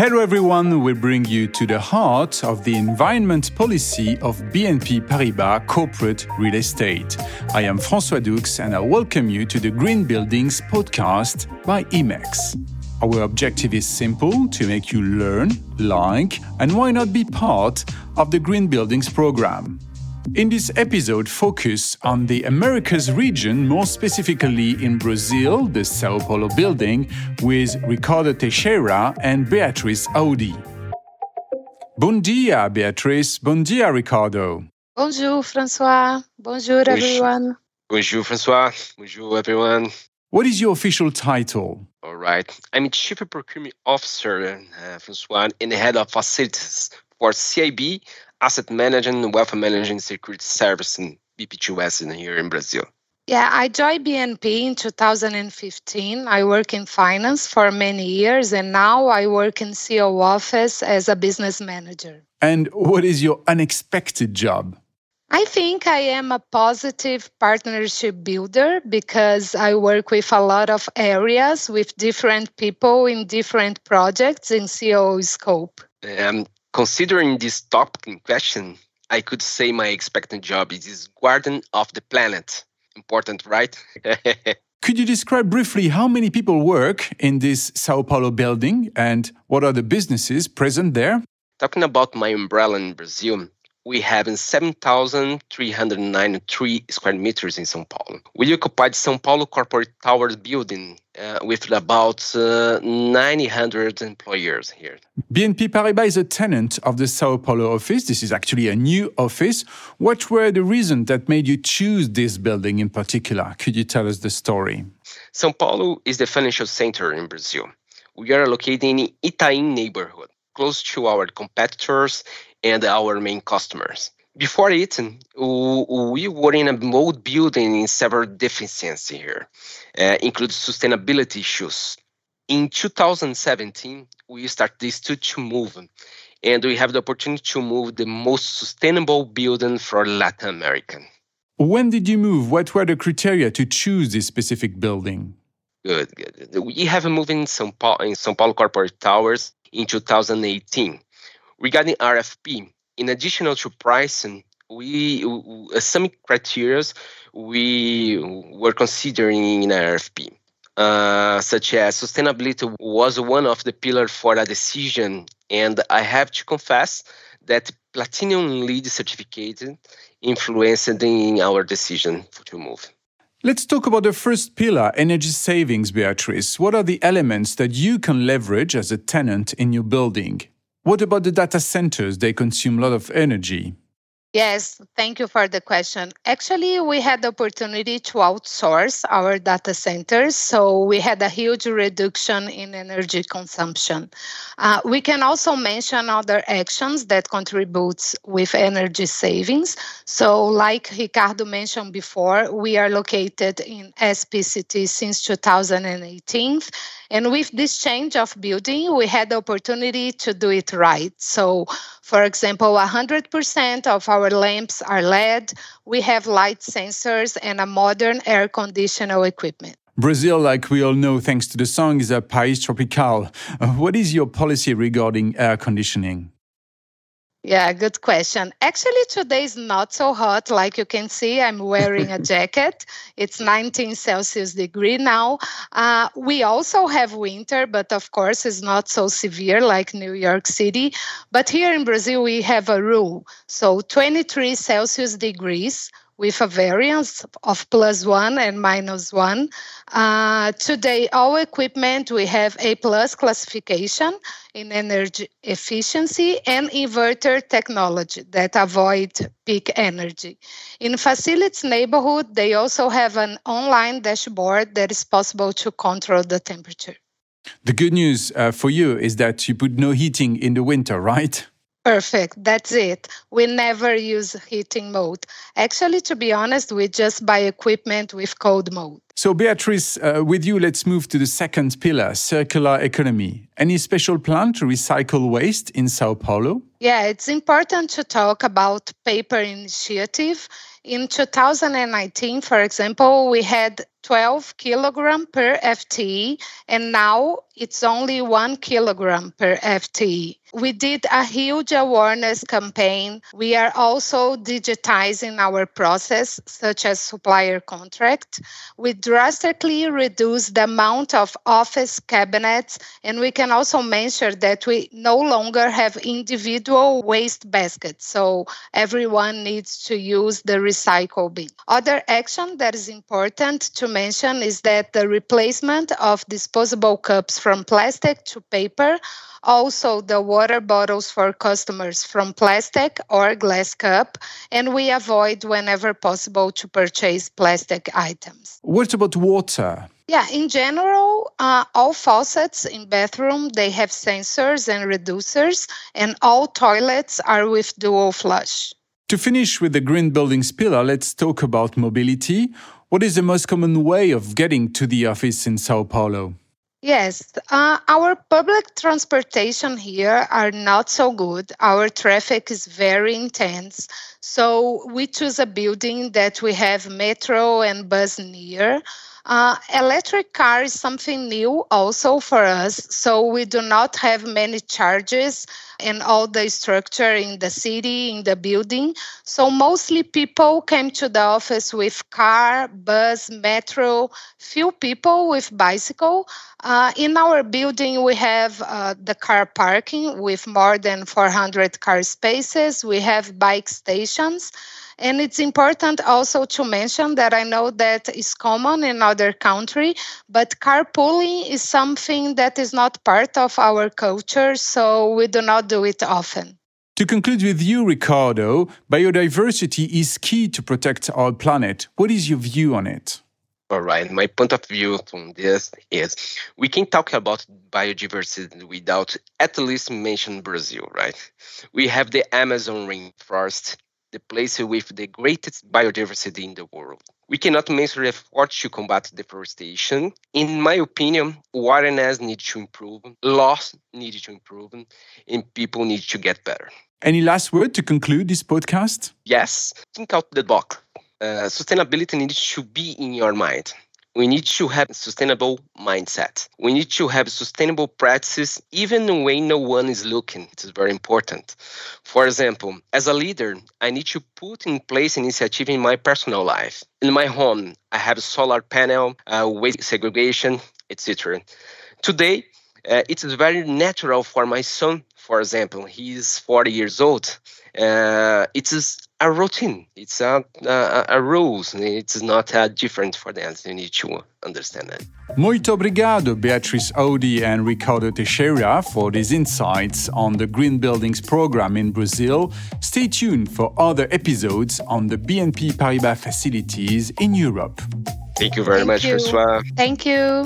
Hello, everyone. We bring you to the heart of the environment policy of BNP Paribas Corporate Real Estate. I am François Doux, and I welcome you to the Green Buildings podcast by IMEX. Our objective is simple to make you learn, like, and why not be part of the Green Buildings program. In this episode, focus on the Americas region, more specifically in Brazil, the Sao Paulo building, with Ricardo Teixeira and Beatriz Audi. Bon dia, Beatriz. Bon dia, Ricardo. Bonjour, Francois. Bonjour, everyone. Bonjour, Francois. Bonjour, everyone. What is your official title? All right. I'm Chief Procurement Officer, uh, Francois, and the Head of Facilities for CIB, asset management, and wealth management, security service, and BP2S in here in Brazil. Yeah, I joined BNP in 2015. I work in finance for many years, and now I work in CEO office as a business manager. And what is your unexpected job? I think I am a positive partnership builder because I work with a lot of areas with different people in different projects in CEO scope. Um, Considering this topic in question, I could say my expected job is this guardian of the planet. Important, right? Could you describe briefly how many people work in this Sao Paulo building and what are the businesses present there? Talking about my umbrella in Brazil, we have 7,393 square meters in São Paulo. We occupied São Paulo Corporate Towers building uh, with about uh, 900 employers here. BNP Paribas is a tenant of the Sao Paulo office. This is actually a new office. What were the reasons that made you choose this building in particular? Could you tell us the story? São Paulo is the financial center in Brazil. We are located in Itaim neighborhood, close to our competitors and our main customers. Before it, we were in a mode building in several deficiencies here, uh, include sustainability issues. In 2017, we started this to, to move, and we have the opportunity to move the most sustainable building for Latin America. When did you move? What were the criteria to choose this specific building? Good, good. We have moved in São Paulo, in São Paulo Corporate Towers in 2018. Regarding RFP, in addition to pricing, we uh, some criteria we were considering in RFP, uh, such as sustainability was one of the pillars for a decision, and I have to confess that platinum LEED certificate influenced in our decision to move. Let's talk about the first pillar, energy savings, Beatrice. What are the elements that you can leverage as a tenant in your building? What about the data centers? They consume a lot of energy. Yes, thank you for the question. Actually, we had the opportunity to outsource our data centers, so we had a huge reduction in energy consumption. Uh, we can also mention other actions that contributes with energy savings. So, like Ricardo mentioned before, we are located in SPCT since 2018 and with this change of building, we had the opportunity to do it right. So, for example, 100% of our lamps are LED. We have light sensors and a modern air conditioner equipment. Brazil, like we all know, thanks to the song, is a país tropical. Uh, what is your policy regarding air conditioning? Yeah, good question. Actually, today is not so hot. Like you can see, I'm wearing a jacket. It's 19 Celsius degree now. Uh, we also have winter, but of course, it's not so severe like New York City. But here in Brazil, we have a rule. So 23 Celsius degrees with a variance of plus one and minus one. Uh, today, our equipment, we have A plus classification in energy efficiency and inverter technology that avoid peak energy. In facilities neighborhood, they also have an online dashboard that is possible to control the temperature. The good news uh, for you is that you put no heating in the winter, right? Perfect. That's it. We never use heating mode. Actually, to be honest, we just buy equipment with cold mode. So, Beatrice, uh, with you, let's move to the second pillar circular economy. Any special plan to recycle waste in Sao Paulo? Yeah, it's important to talk about paper initiative. In 2019, for example, we had 12 kilogram per FTE, and now it's only one kilogram per FTE. We did a huge awareness campaign. We are also digitizing our process, such as supplier contract. We drastically reduced the amount of office cabinets, and we can also mention that we no longer have individual waste baskets. So everyone needs to use the recycle bin. Other action that is important to mention is that the replacement of disposable cups from plastic to paper also the water bottles for customers from plastic or glass cup and we avoid whenever possible to purchase plastic items. What about water? Yeah in general uh, all faucets in bathroom they have sensors and reducers and all toilets are with dual flush. To finish with the green buildings pillar let's talk about mobility what is the most common way of getting to the office in sao paulo Yes, uh, our public transportation here are not so good. Our traffic is very intense. So we choose a building that we have metro and bus near. Uh, electric car is something new also for us. So we do not have many charges and all the structure in the city, in the building. So mostly people came to the office with car, bus, metro, few people with bicycle. Uh, in our building, we have uh, the car parking with more than 400 car spaces. We have bike stations. And it's important also to mention that I know that is common in other country, but carpooling is something that is not part of our culture, so we do not do it often. To conclude with you, Ricardo, biodiversity is key to protect our planet. What is your view on it? All right. My point of view on this is we can talk about biodiversity without at least mention Brazil, right? We have the Amazon rainforest the place with the greatest biodiversity in the world. We cannot measure efforts to combat deforestation. In my opinion, awareness needs to improve, laws need to improve, and people need to get better. Any last word to conclude this podcast? Yes. Think out the box. Uh, sustainability needs to be in your mind we need to have a sustainable mindset. We need to have sustainable practices even when no one is looking. It is very important. For example, as a leader, I need to put in place initiative in my personal life. In my home, I have a solar panel, uh, waste segregation, etc. Today, uh, it is very natural for my son, for example, he is 40 years old. Uh, it is a routine. It's a, a, a rules. It's not uh, different for them. You need to understand that. Muito obrigado, Beatrice Audi and Ricardo Teixeira, for these insights on the Green Buildings program in Brazil. Stay tuned for other episodes on the BNP Paribas facilities in Europe. Thank you very Thank much, you. François. Thank you.